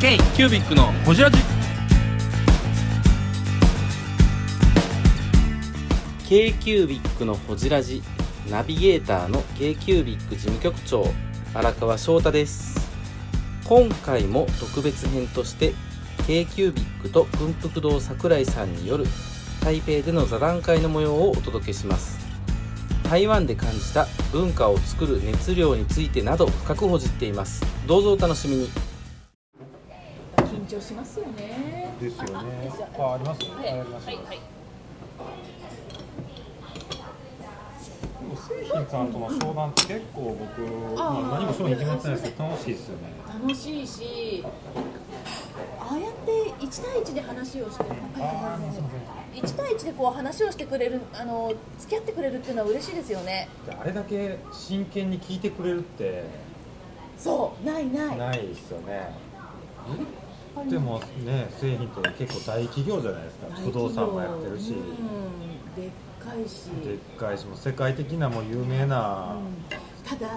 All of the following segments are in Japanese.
K キュービックのホジラジ。k q u b i c のほじラジ。ナビゲーターの k q u b i c 事務局長。荒川翔太です。今回も特別編として k q u b i c と文福堂桜井さんによる台北での座談会の模様をお届けします。台湾で感じた文化を作る熱量についてなど深くほじっています。どうぞお楽しみに。緊張しますよね。ですよねあありますはいありますはいはい。製品さんとの商談って結構僕、まあ、何も商品決まってないですけど楽しいですよね楽しいし、ああやって一対一で話をして、あーすいま一対一でこう話をしてくれる、あの付き合ってくれるっていうのは嬉しいですよね。であれだけ真剣に聞いてくれるってそう、ないない。ないですよねでもね製品って結構大企業じゃないですか。不動産もやってるし、うん、でっかいし。でっかいしもう世界的なもう有名な、うん。ただ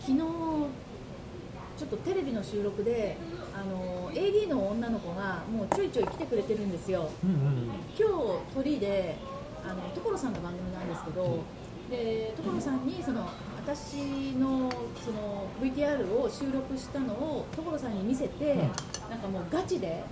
昨日ちょっとテレビの収録であの AD の女の子がもうちょいちょい来てくれてるんですよ。うんうんうん。今日鳥であの所さんの番組なんですけど、で所さんにその私のその VTR を収録したのを所さんに見せて、なんかもうガチで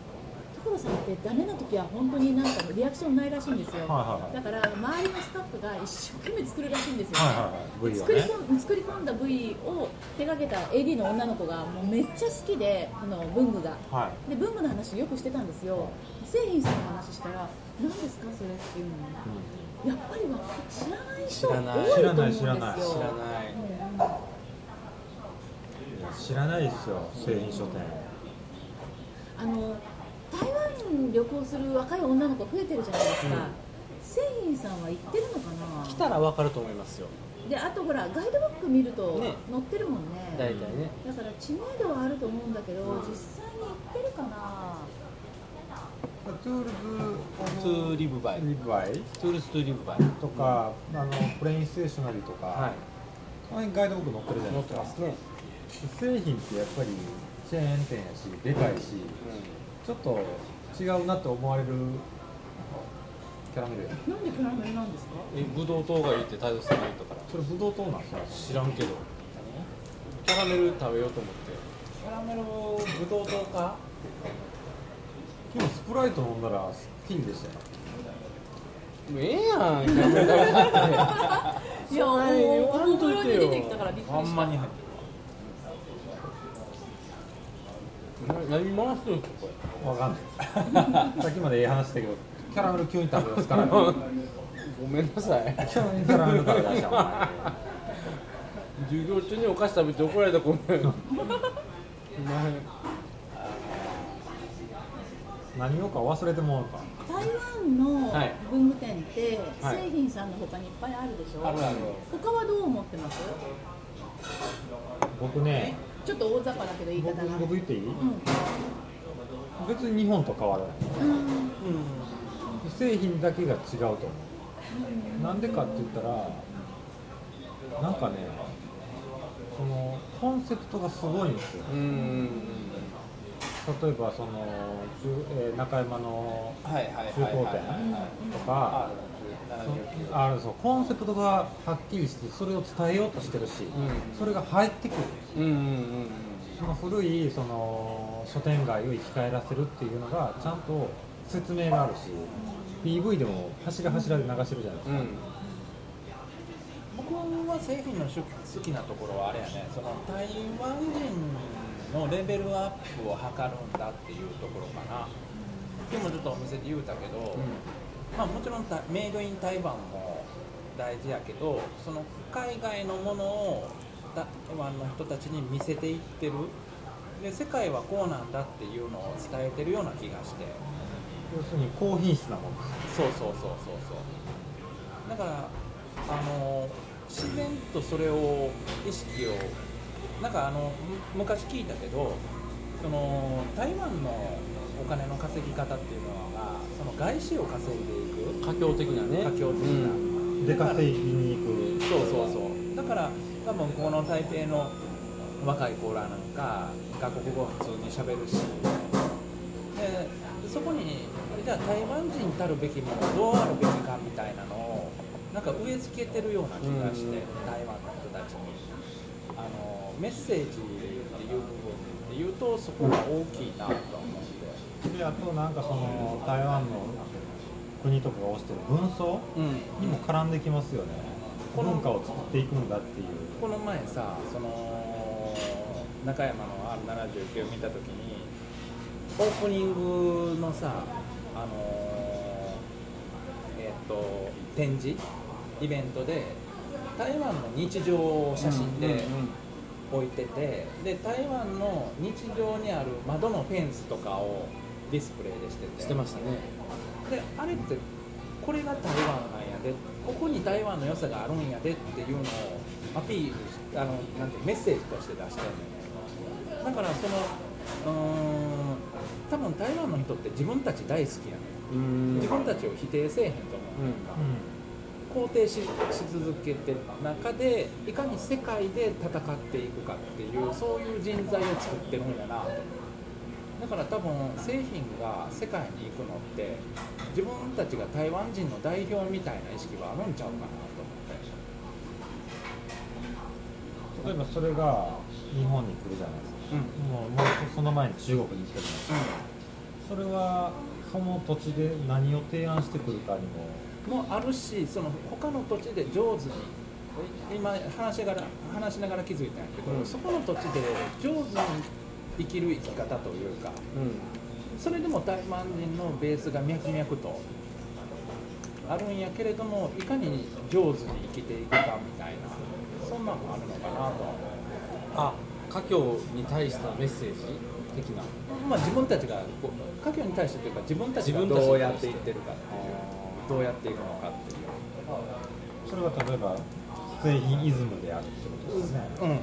所さんってダメな時は本当になんかリアクションないらしいんですよ、はいはいはい。だから周りのスタッフが一生懸命作るらしいんですよね、はいはいはい。作りね込ん作り込んだ V を手掛けた AD の女の子がもうめっちゃ好きであの文具が。はい。で文具の話よくしてたんですよ。製品さんの話したら何ですかそれ？っていうのにやっぱりわ知らない人知らない多いと思うんですよ。知らない知らない知らない。ですよ製品書店。あの台湾旅行する若い女の子増えてるじゃないですか、製品さんは行ってるのかな？来たらわかると思いますよ。であとほらガイドブック見るとね。載ってるもんね。大体ね。だから知名度はあると思うんだけど、実際に行ってるかな？トゥールトゥーリブバイ。ズリブバイトゥールストゥーリブバイ。とか、あのプレインステーショナリーとか、はい。この辺ガイドブック載ってるじゃないですか。てますね製品ってやっぱりチェーン店やしでかいし、ちょっと違うなって思われるキャラメル。やなんでキャラメルなんですか？えブドウ糖がいいって太蔵さんが言ったから。それブドウ糖なんですよ。知らんけどキャラメル食べようと思って。キャラメルブドウ糖か？今日スプライト飲んだらすっきりでしたよ。ええやんいやもう言わんに出てきたからびっくりした。あんまに入ってな何回してるんですかこるわかんない。さっきまでええ話したけどキャラメル急に食べますかられ ごめんなさい。キャラメル食べ出したお前。授業中にお菓子食べて怒られたごめん 何をか忘れてもうか。台湾のはい。文具店ってはい。製品さんの他にいっぱいあるでしょ、あるある。他はどう思ってます？僕ね。ちょっと大雑把だけど言い方僕が。僕言っていい、うん。別に日本と変わらない。うん。製品だけが違うと思う。なんでかって言ったらなんかねそのコンセプトがすごいんですよ。うん例えばその、中えー中山のはいはい中古店とかそあるそうコンセプトがはっきりしてそれを伝えようとしてるし、うん。それが入ってくる。うんうんうんその古いその書店街を生き返らせるっていうのがちゃんと説明があるし PV でも柱柱で流してるじゃないですか、うん。僕は製品の好きなところはあれやねその台湾人のレベルアップを図るんだっていうところかな。でもちょっとお店で言うたけど、まあもちろんたメイドイン台湾も大事やけどその海外のものを台湾の人たちに見せていってる。で世界はこうなんだっていうのを伝えてるような気がして。要するに高品質なもの。そうそうそうそうそう。だからあの自然とそれを意識をなんかあのむ昔聞いたけどその台湾のお金の稼ぎ方っていうのはその外資を稼いでいく。佳境的なね。佳境的な、出稼ぎに行く。そうそうそう。だから多分この台北の若い子らなんか外国語普通にしゃべるし。でそこにじゃあ台湾人たるべきものどうあるべきかみたいなのをなんか植え付けてるような気がして、うん。台湾の人たちに。あのメッセージっていう部分で言うとそこが大きいなと思って。であとなんかその台湾の国とかが推してる軍装うんにも絡んできますよね、この文化を作っていくんだっていう。この前さその中山の R79 を見た時にオープニングのさあのえっ、と展示イベントで台湾の日常写真で置いててで台湾の日常にある窓のフェンスとかをディスプレイでしてて。してましたね。であれってこれが台湾なんやで。ここに台湾の良さがあるんやでっていうのをアピールしあのなんてメッセージとして出してるのよ。だからそのうーん多分台湾の人って自分たち大好きやねうん。自分たちを否定せえへんと思う、肯定しし続けてる中でいかに世界で戦っていくかっていうそういう人材を作ってるんやなと。だから多分製品が世界に行くのって自分たちが台湾人の代表みたいな意識はあるんちゃうかなと思って。例えばそれが日本に来るじゃないですか。うん。もうもうその前に中国に行ってるじゃないですか。それはその土地で何を提案してくるかにももあるしその他の土地で上手に今話しながら話しながら気づいたんやけど、うん。そこの土地で上手に生きる生き方というかうん。それでも台湾人のベースが脈々とあるんやけれどもいかに上手に生きていくかみたいなそんなのもあるのかなと。あ家境に対してのメッセージ的な。まあ自分たちが家境に対してというか自分たちがどうやっていってるかっていうどうやっていくのかっていう。それは例えば製品イズムであるってことですね、うんうんうん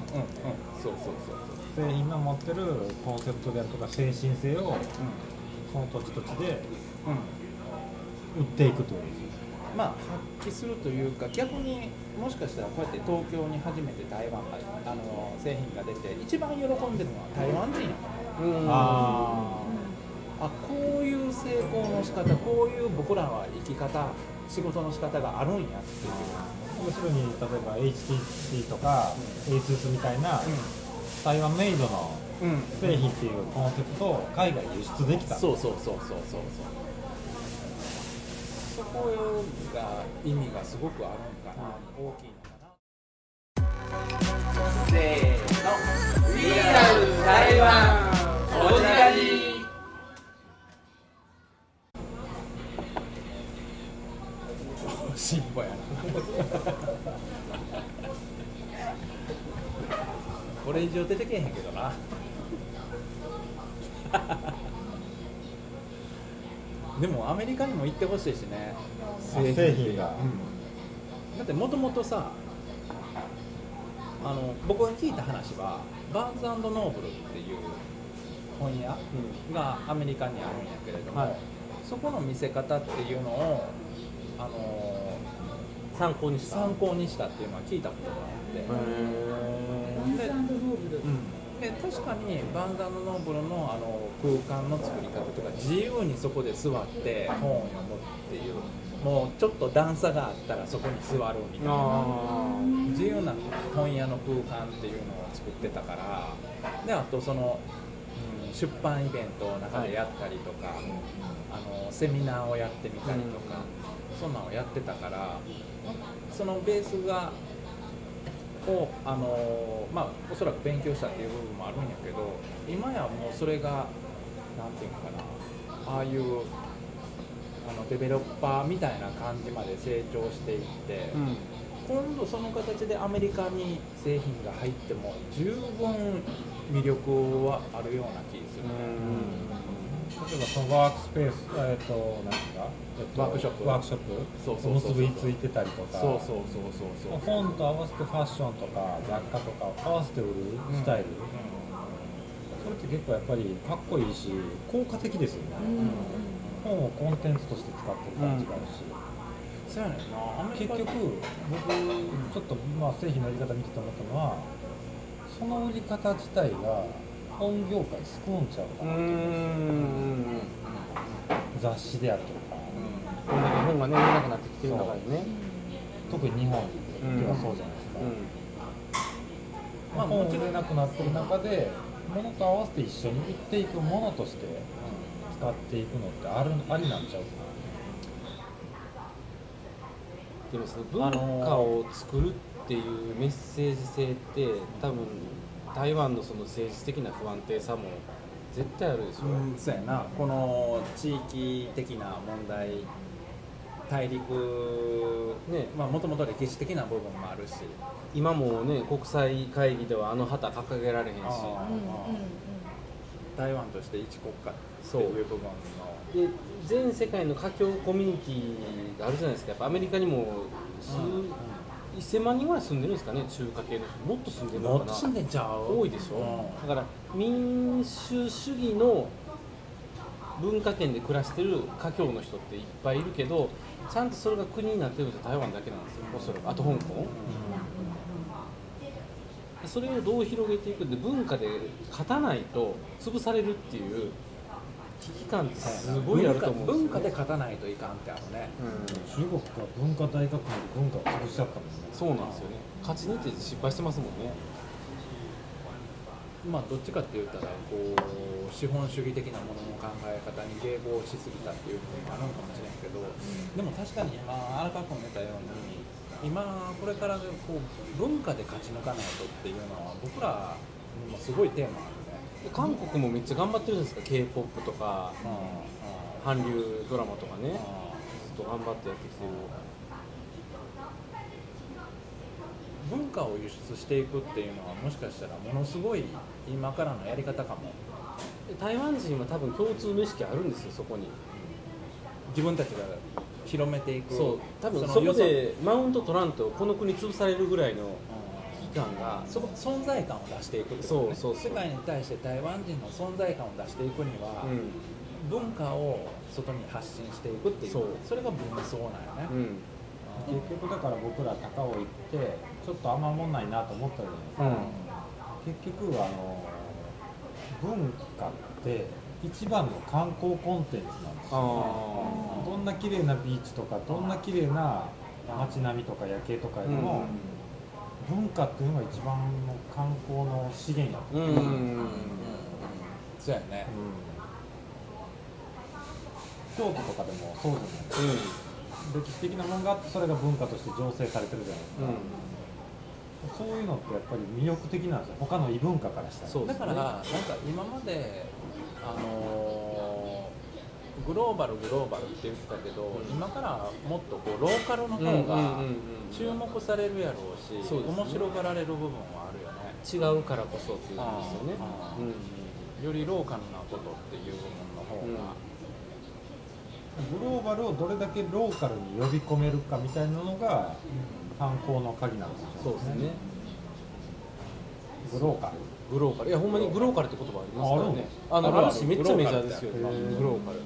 そうそうそう製品の持ってるコンセプトであるとか精神性をその土地土地でうん。うん売っていくというまあ発揮するというか逆にもしかしたらこうやって東京に初めて台湾があの製品が出て一番喜んでるのは台湾人やと思ううん。ああこういう成功の仕方こういう僕らは生き方仕事の仕方があるんやっていう、要するに例えば HTC とか ASUS みたいな台湾メイドのうん。うん、製品っていうコンセプトを海外に輸出できた。そうそうそうそうそうそう。そこが意味がすごくあるんかな、大きいのかな。せーの。We are 台湾れ以上出てけえへんけどな。でもアメリカにも行ってほしいしね。製品が。うん。だってもともとさあの僕が聞いた話はバーンズノーブルっていう本屋がアメリカにあるんやけれども、はい。そこの見せ方っていうのをあの参考にした。参考にしたっていうのは聞いたことがあって、へバンズノーブル、で確かにバンダムノーブルのあの空間の作り方とか自由にそこで座って本を読むっていうもうちょっと段差があったらそこに座るみたいな。あ自由な本屋の空間っていうのを作ってたから。であとその、うん、出版イベントを中でやったりとか、あのセミナーをやってみたりとか、そんなんをやってたからそのベースがをあのまあおそらく勉強したっていう部分もあるんやけど今やもうそれがなんていうのかなああいうあのデベロッパーみたいな感じまで成長していって、ーうん。今度その形でアメリカに製品が入っても十分魅力はあるような気する、例えばそのワークスペースえっ、と何ですか、えっとワークショップ。ワークショップ。そうそうそうそう。結びついてたりとか。そうそうそうそうそう。本と合わせてファッションとか雑貨とかを合わせて売るスタイル、それって結構やっぱりかっこいいし効果的ですよね、本をコンテンツとして使ってる感じがあるし、そうやね結局僕ちょっとまあ製品のやり方見てて思ったのはその売り方自体が本業界救うんちゃうかうなと思う。ん。ですよ雑誌であるとか。こんだけ本がね売れなくなってきてる中でね。特に日本ではそうじゃないですか、うまあ、本売れなくなってる中で物と合わせて一緒に売っていくものとして使っていくのってあるありなんちゃうかんでもその文化を作るっていうメッセージ性って多分台湾のその政治的な不安定さも絶対あるでしょ、う。ん、そうやな。この地域的な問題大陸ねまあもともと歴史的な部分もあるし。今もね国際会議ではあの旗掲げられへんし。あーうんうん台湾として一国家っていう部分の。で全世界の華僑コミュニティがあるじゃないですか。やっぱアメリカにも数、1000万人ぐらい住んでるんですかね中華系の人。もっと住んでるのかな。もっと住んでんちゃう？多いでしょ、だから民主主義の文化圏で暮らしてる華僑の人っていっぱいいるけどちゃんとそれが国になってるのって台湾だけなんですよ。おそらく。あと香港。それをどう広げていくんで文化で勝たないと潰されるっていう危機感ってすごいあると思う文化で勝たないといかんってあるね。うん中国が文化大革命で文化を潰しちゃったもんね。そうなんですよね。勝ちにいって失敗してますもんね。まあどっちかって言ったらこう資本主義的なものの考え方に迎合しすぎたっていう部分もあるのかもしれんけど、でも確かに今荒川君言ったように今これからこう文化で勝ち抜かないとっていうのは僕らにもすごいテーマある。ね。韓国もめっちゃ頑張ってるじゃないですか k p o p とかうん韓流ドラマとかねうん。ずっと頑張ってやってきてる。文化を輸出していくっていうのはもしかしたらものすごい今からのやり方かも。で台湾人は多分共通の意識あるんですよそこに。自分たちが広めていくそう多分のそこでマウント取らんとこの国潰されるぐらいのうん感がそこ存在感を出していくってことね。そうそうそう。世界に対して台湾人の存在感を出していくには、う文化を外に発信していくっていうそう。れが文装なんよね、ん。うん。結局だから僕ら高尾行ってちょっとあんまもんないなと思ったじゃないですか、結局あの文化って一番の観光コンテンツなんですよ。あどんな綺麗なビーチとかどんな綺麗な街並みとか夜景とかよりも、文化っていうのが一番の観光の資源やとうん思う、うん。そうやね、京都とかでもそうじゃないですか。歴史的なものがあってそれが文化として醸成されてるじゃないですか、そういうのってやっぱり魅力的なんですよ。他の異文化からしたら。そうだからなんか今まであのーグローバルグローバルって言ってたけど、今からもっとこうローカルの方うんうんがうんうん。注目されるやろうし、そうですね。面白がられる部分はあるよね。違うからこそっていうんですよね。うん。よりローカルなことっていう部分の方が、グローバルをどれだけローカルに呼び込めるかみたいなのが観光の鍵なのかもしれないそうですね。グローカル。グローカル。いやほんまにグローカルって言葉ありますからね。あの？あるしめっちゃメジャーですよグローカル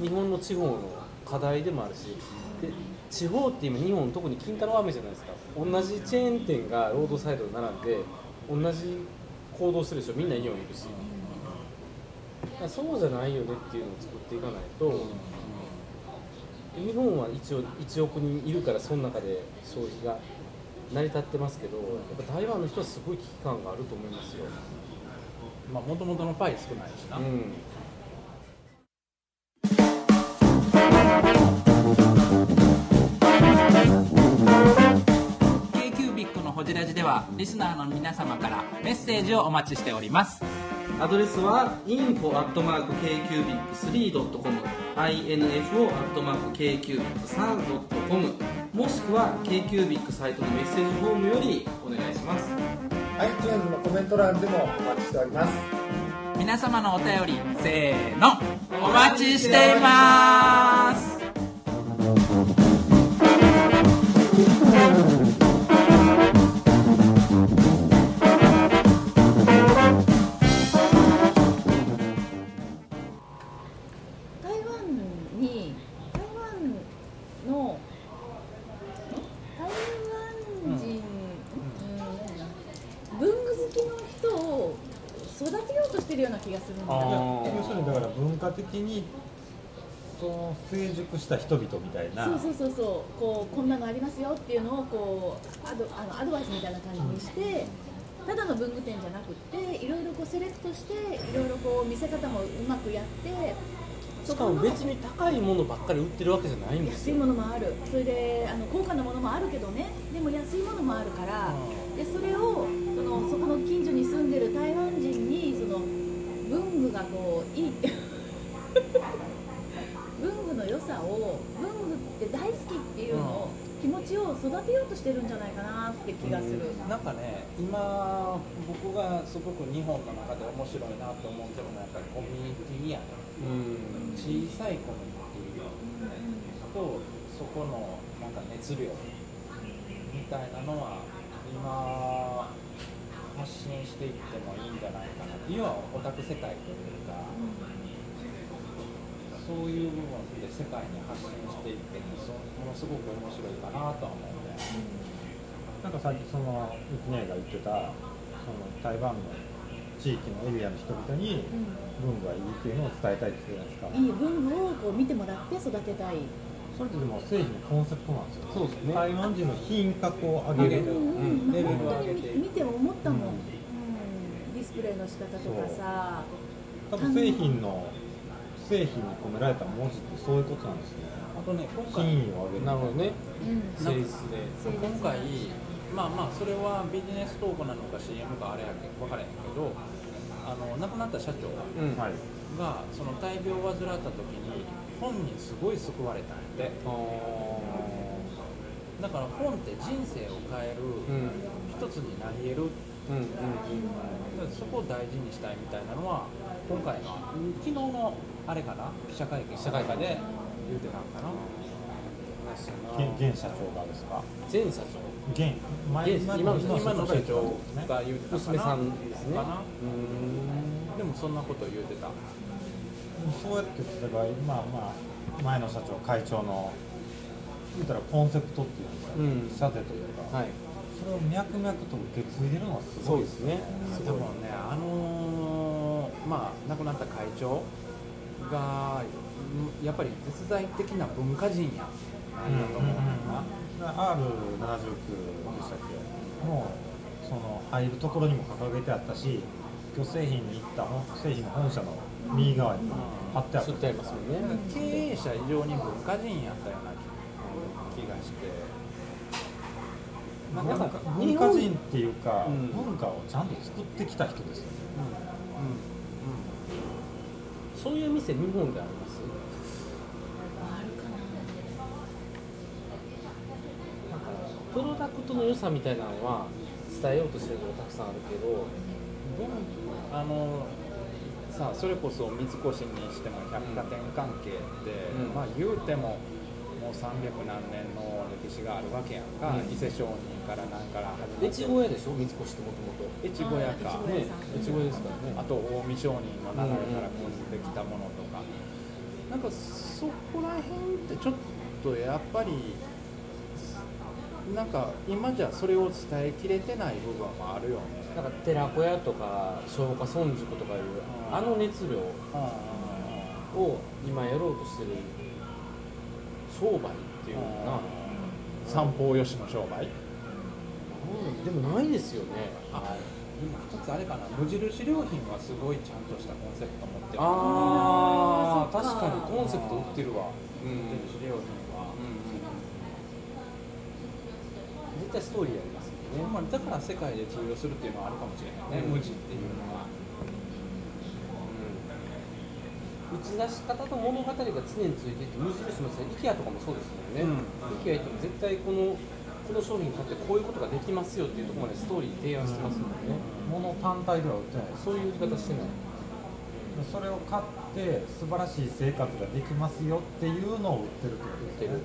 日本の地方の課題でもあるしで地方って今日本特に金太郎飴じゃないですか。同じチェーン店がロードサイドに並んで同じ行動してるでしょみんなイオンいるし。そうじゃないよねっていうのを作っていかないと日本は一応1億人いるからその中で消費が成り立ってますけどやっぱ台湾の人はすごい危機感があると思いますよ、まあもともとのパイ少ないしな、うんジラジではリスナーの皆様からメッセージをお待ちしております。アドレスは info.kcubic3.com info.kcubic3.com もしくは KQBIC サイトのメッセージフォームよりお願いします。iTunes のコメント欄でもお待ちしております。皆様のお便りせーのお待ちしていますした人々みたいな。そうそうそう。そうこうこんなのありますよっていうのをこうアドあのアドバイスみたいな感じにしてただの文具店じゃなくっていろいろこうセレクトしていろいろこう見せ方もうまくやってしかも別に高いものばっかり売ってるわけじゃないんですよ。安いものもある。それであの高価なものもあるけどね。でも安いものもあるから。でそれをそのそこの近所に住んでる台湾人にその文具がこういい文具の良さを文具って大好きっていうのを、気持ちを育てようとしてるん。じゃないかなって気がする、なんかね今僕がすごく日本の中で面白いなと思ってるのはやっぱりコミュニティやね。うん。小さいコミュニティ。とそこのなんか熱量みたいなのは今発信していってもいいんじゃないかな。っていうのはオタク世界というかそういう部分で世界に発信していってもそものすごく面白いかなとは思うんで。なんかさっきそのゆきねが言ってたその台湾の地域のエリアの人々に文具がいいっていうのを伝えたいって言ってたじゃないですか。いい文具をこう見てもらって育てたい。それってでも製品のコンセプトなんですよ。そうですね。台湾人の品格を上げる。うん。うん。レベルを本当上げて。に見て思ったもん、うん。うん。ディスプレイの仕方とかさ。多分製品の製品に込められた文字ってそういうことなんですね。あとね今回品位を上げる。なるほどね。うん。誠実で。今回まあまあそれはビジネストークなのか CM かあれやけど分からへんけどあの亡くなった社長がうん。はい。その大病を患った時に本にすごい救われたんやって。あだから本って人生を変えるーうん。一つになり得る。うんうん。だからそこを大事にしたいみたいなのは今回の昨日のあれかな？記者会見。記者会見で。言うてたんかな？現現社長がですか？前社長。現前現今の今の社長ね。が言うてたかな？娘さんですね。かな？うん。でもそんなこと言うてた。そうやって例えばまあまあ前の社長会長の言ったらコンセプトっていうんですか、うん。社税というか、はい。それを脈々と受け継いでるのはすごいですね。そうですね。多分ねあのーまあ亡くなった会長がんやっぱり絶大的な文化人やなんだと思うねんな、R79 でしたっけ？もうその入るところにも掲げてあったし今日製品に行った本製品の本社の右側に貼ってあった。吸ってありますもん。ね経営者以上に文化人やったような気がして。なんかなんか文化人っていうか、うん。文化をちゃんと作ってきた人ですよねそういう店日本であります？あるかな。プロダクトの良さみたいなのは伝えようとしてることたくさんあるけどあのさあそれこそ三越にしても百貨店関係って、うん。まあ言うてももう300何年の歴史があるわけやんか、うん。伊勢商人からなんから始まって。越後屋でしょ？三越ってもともと越後屋か。越後屋ですからね。あと近江商人の流れから組んできたものとか、なんかそこら辺ってちょっとやっぱりなんか今じゃそれを伝えきれてない部分もあるよね。なんか寺子屋とか松下村塾とかいうあの熱量を今やろうとしてる商売っていうのかな。三方よしの商売うん。でもないですよね。あでも一つあれかな。無印良品はすごいちゃんとしたコンセプト持ってる。あー。あ確かにコンセプト売ってるわ。うん無印良品は、絶対ストーリーありますよね。まあ、だから世界で通用するっていうのはあるかもしれないね、うん。無地っていうのは打ち出し方と物語が常についていて無印もそう IKEA とかもそうですもんね、うん。IKEA 行っても絶対このこの商品買ってこういうことができますよっていうところまでストーリー提案してますもんね、物単体では売ってないそういう売り方してない、それを買って素晴らしい生活ができますよっていうのを売ってるってことです売ってる。ね、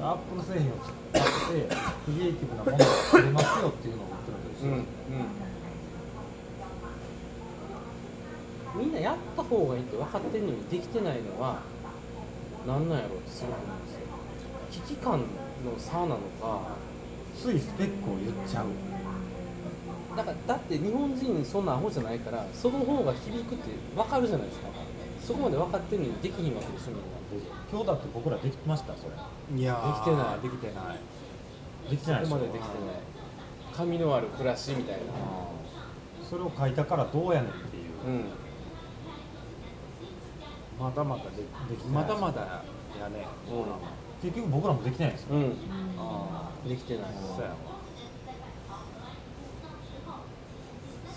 アップル製品を買ってクリエイティブなものが作れますよっていうのを売ってるんですよ、うんうんみんなやった方がいいって分かってるのにできてないのは何なんやろうってすごく思うんですよ。危機感の差なのかついスペックを言っちゃう。だからだって日本人そんなアホじゃないからその方が響くって分かるじゃないですか。そこまで分かってるのにできひんわけでしょみんな今日だって僕らできましたそれ。いやできてない。できてない。できてないそこまでできてない。髪のある暮らしみたいな。それを書いたからどうやねんっていう。うんまだまだでできてない。まだまだやね。結局僕らもできてないんですよ。うん、うん、あできてない。あそう。やわ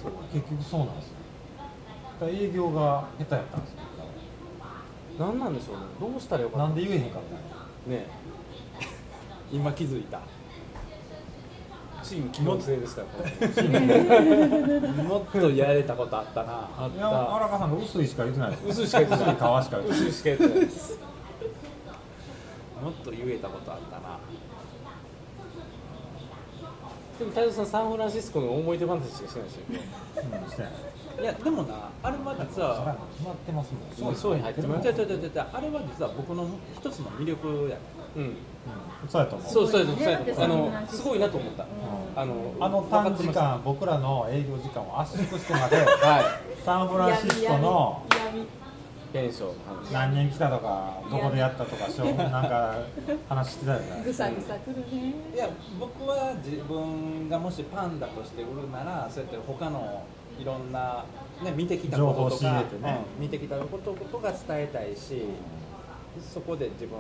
そう結局そうなんですよ。だから営業が下手やったんですよ。何なんでしょうね。どうしたらよかったなんで言えへんかったんやね 今気づいたチーム機能性ですから もっとやれたことあったな。あっいや荒川さんが薄いしか言ってない薄いしか言ってない皮しか言ってない。薄いしか言ってないもっと言えたことあったな。でも太蔵さんサンフランシスコの思い出話しかしてないでしい。いやでもなあれは実は決まってますもん商品入ってます。あれは実は僕の一つの魅力やねうんそうやと思う。そうそうそうあのすごいなと思った。うん。あのあの短時間僕らの営業時間を圧縮してまで はい。サンフランシスコの何人来たとかどこでやったとかしょ なんか話してたじゃないぐさぐさくるね。いや僕は自分がもしパンダとして売るならそうやって他のいろんな、ね、見てきたことと情報仕入かれてね。うん見てきたこととか伝えたいしそこで自分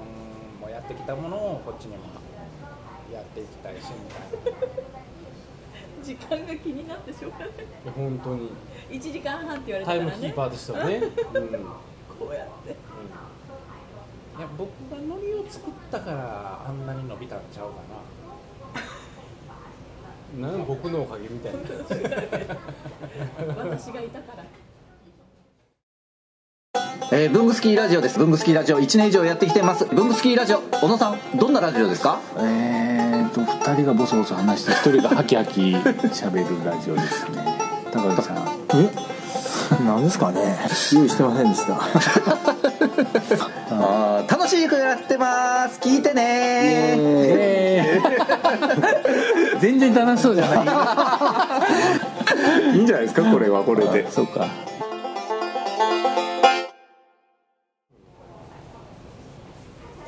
もやってきたものをこっちにもやっていきたいしみたいな。時間が気になってしょうがない。本当に。1時間半って言われたタイからね。ムキーパーでしたよね。うん。こうやって。いや僕がノリを作ったからあんなに伸びたんちゃうかな。なんか僕のおかげみたいな。私がいたからえー、ブングスキーラジオです。ブングスキーラジオ。1年以上やってきてます。ブングスキーラジオ、小野さん、どんなラジオですか？えーと2人がボソボソ話して1人がハキハキ喋るラジオですね。高橋さん。え？何ですかね？用意してませんでした。あー楽しくやってます。聞いてね。全然楽しそうじゃない。いいんじゃないですか？これはこれで。そうか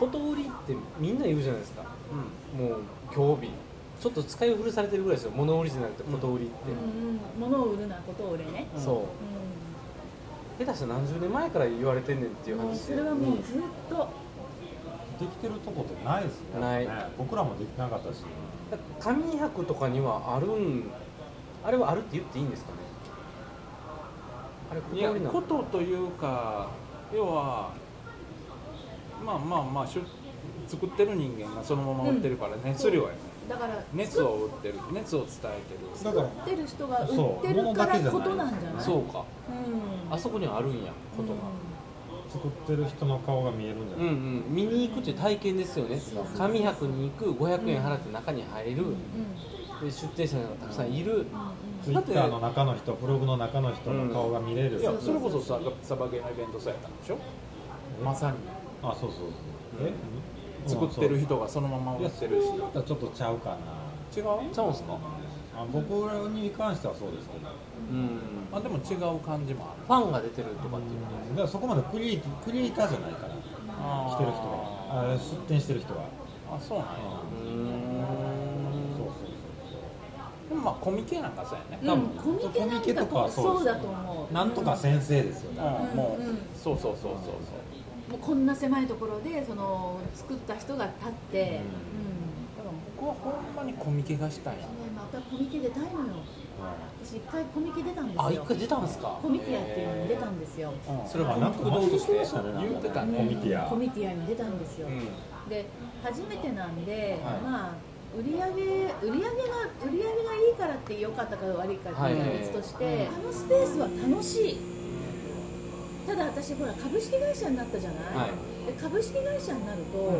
こと売りってみんな言うじゃないですか。もう興味ちょっと使い古されてるぐらいですよ。物売りじゃなくて。こと売りって、うん。物を売るなことを売れねそう。下手したら何十年前から言われてんねんっていう話。それはもうずっと。できてるとこってないですよね。ない。僕らもできなかったし。紙博とかにはあるんあれはあるって言っていいんですかね。あれいや断りなの？ことというか要はまあまあまあしゅ作ってる人間がそのまま売ってるから熱量やね、だから熱を売ってる。熱を伝えてる。だから売ってる人が売ってそうるからことなんじゃない？そうか。うん。あそこにはあるんやことが、作ってる人の顔が見えるんじゃうんない、うん。見に行くっていう体験ですよね。紙博に行く500円払って中に入る、で出店者がたくさんいる、ツイッターの中の人ブログの中の人の顔が見れる、いやそれこそさサバゲーのイベントそうやったんでしょ？まさにあそうそうそう。え、作ってる人人がそのまま売ってるし。またちょっとちゃうかな。違う？ちゃうんすか。あ僕に関してはそうですけど。うん。あでも違う感じもある。ファンが出てるとかっていうだからそこまでクリエイクリエイターじゃないから。来てる人が。あ出店してる人が。あそうなんや。うーん。そうそうでもまあコミケなんかそうやね。うん、コミケなんコミケとかはかそうそうだと思うなんとか先生ですよね、うん。もう、うん。うんそうそうそうそうもうこんな狭いところでその作った人が立って、うん。だから僕はほんまにコミケがしたいね、またコミケ出たいのよ。私一回コミケ出たんですよ。あ一回出たんですか？コミティアっていうのに出たんですよ。うん。それはなんか活動として言ってたね。コミティアコミティアに出たんですよ、うん。で初めてなんで、はい。まあ売り上げ売り上げが売り上げがいいからって良かったか悪いかっていうのは別として、はい。あのスペースは楽しいただ私ほら株式会社になったじゃない、はい。で株式会社になると、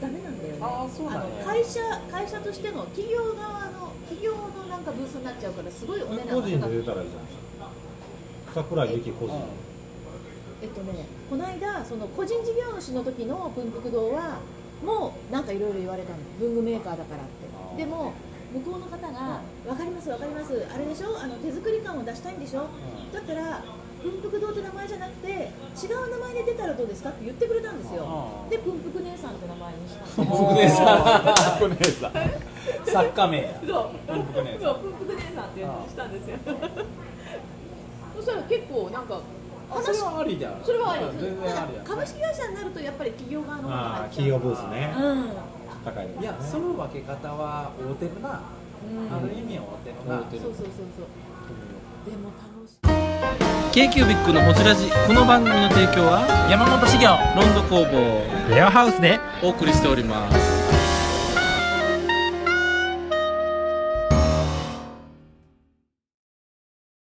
ダメなんだよね。あの会社会社としての企業側の企業のなんかブースになっちゃうからすごいお値段個人で出たらいいじゃないですか桜井由紀個人、えっとねこの間その個人事業主の時の文福堂はもうなんかいろいろ言われたの。文具メーカーだからって。でも向こうの方が「分かります分かります。あれでしょ？あの手作り感を出したいんでしょ、だったら文福堂って名前じゃなくて違う名前で出たらどうですか?」って言ってくれたんですよ。うん。で文福姉さんって名前にした。文の福姉さん。文福姉さん。作家名。や そう。文福姉さん。文福姉さんっていうのにしたんですよ。そしたら結構なんかあそれはありだそれはあり。株式会社になるとやっぱり企業側の方がああ入っちゃう。企業ブースね。うん高いね。いやその分け方は合うてるな、ある意味合うてるな、そうそうそうそう。でも楽しい。k q b i c のほじラジ。この番組の提供は山本修行。ロンド工房。レアハウスで。お送りしております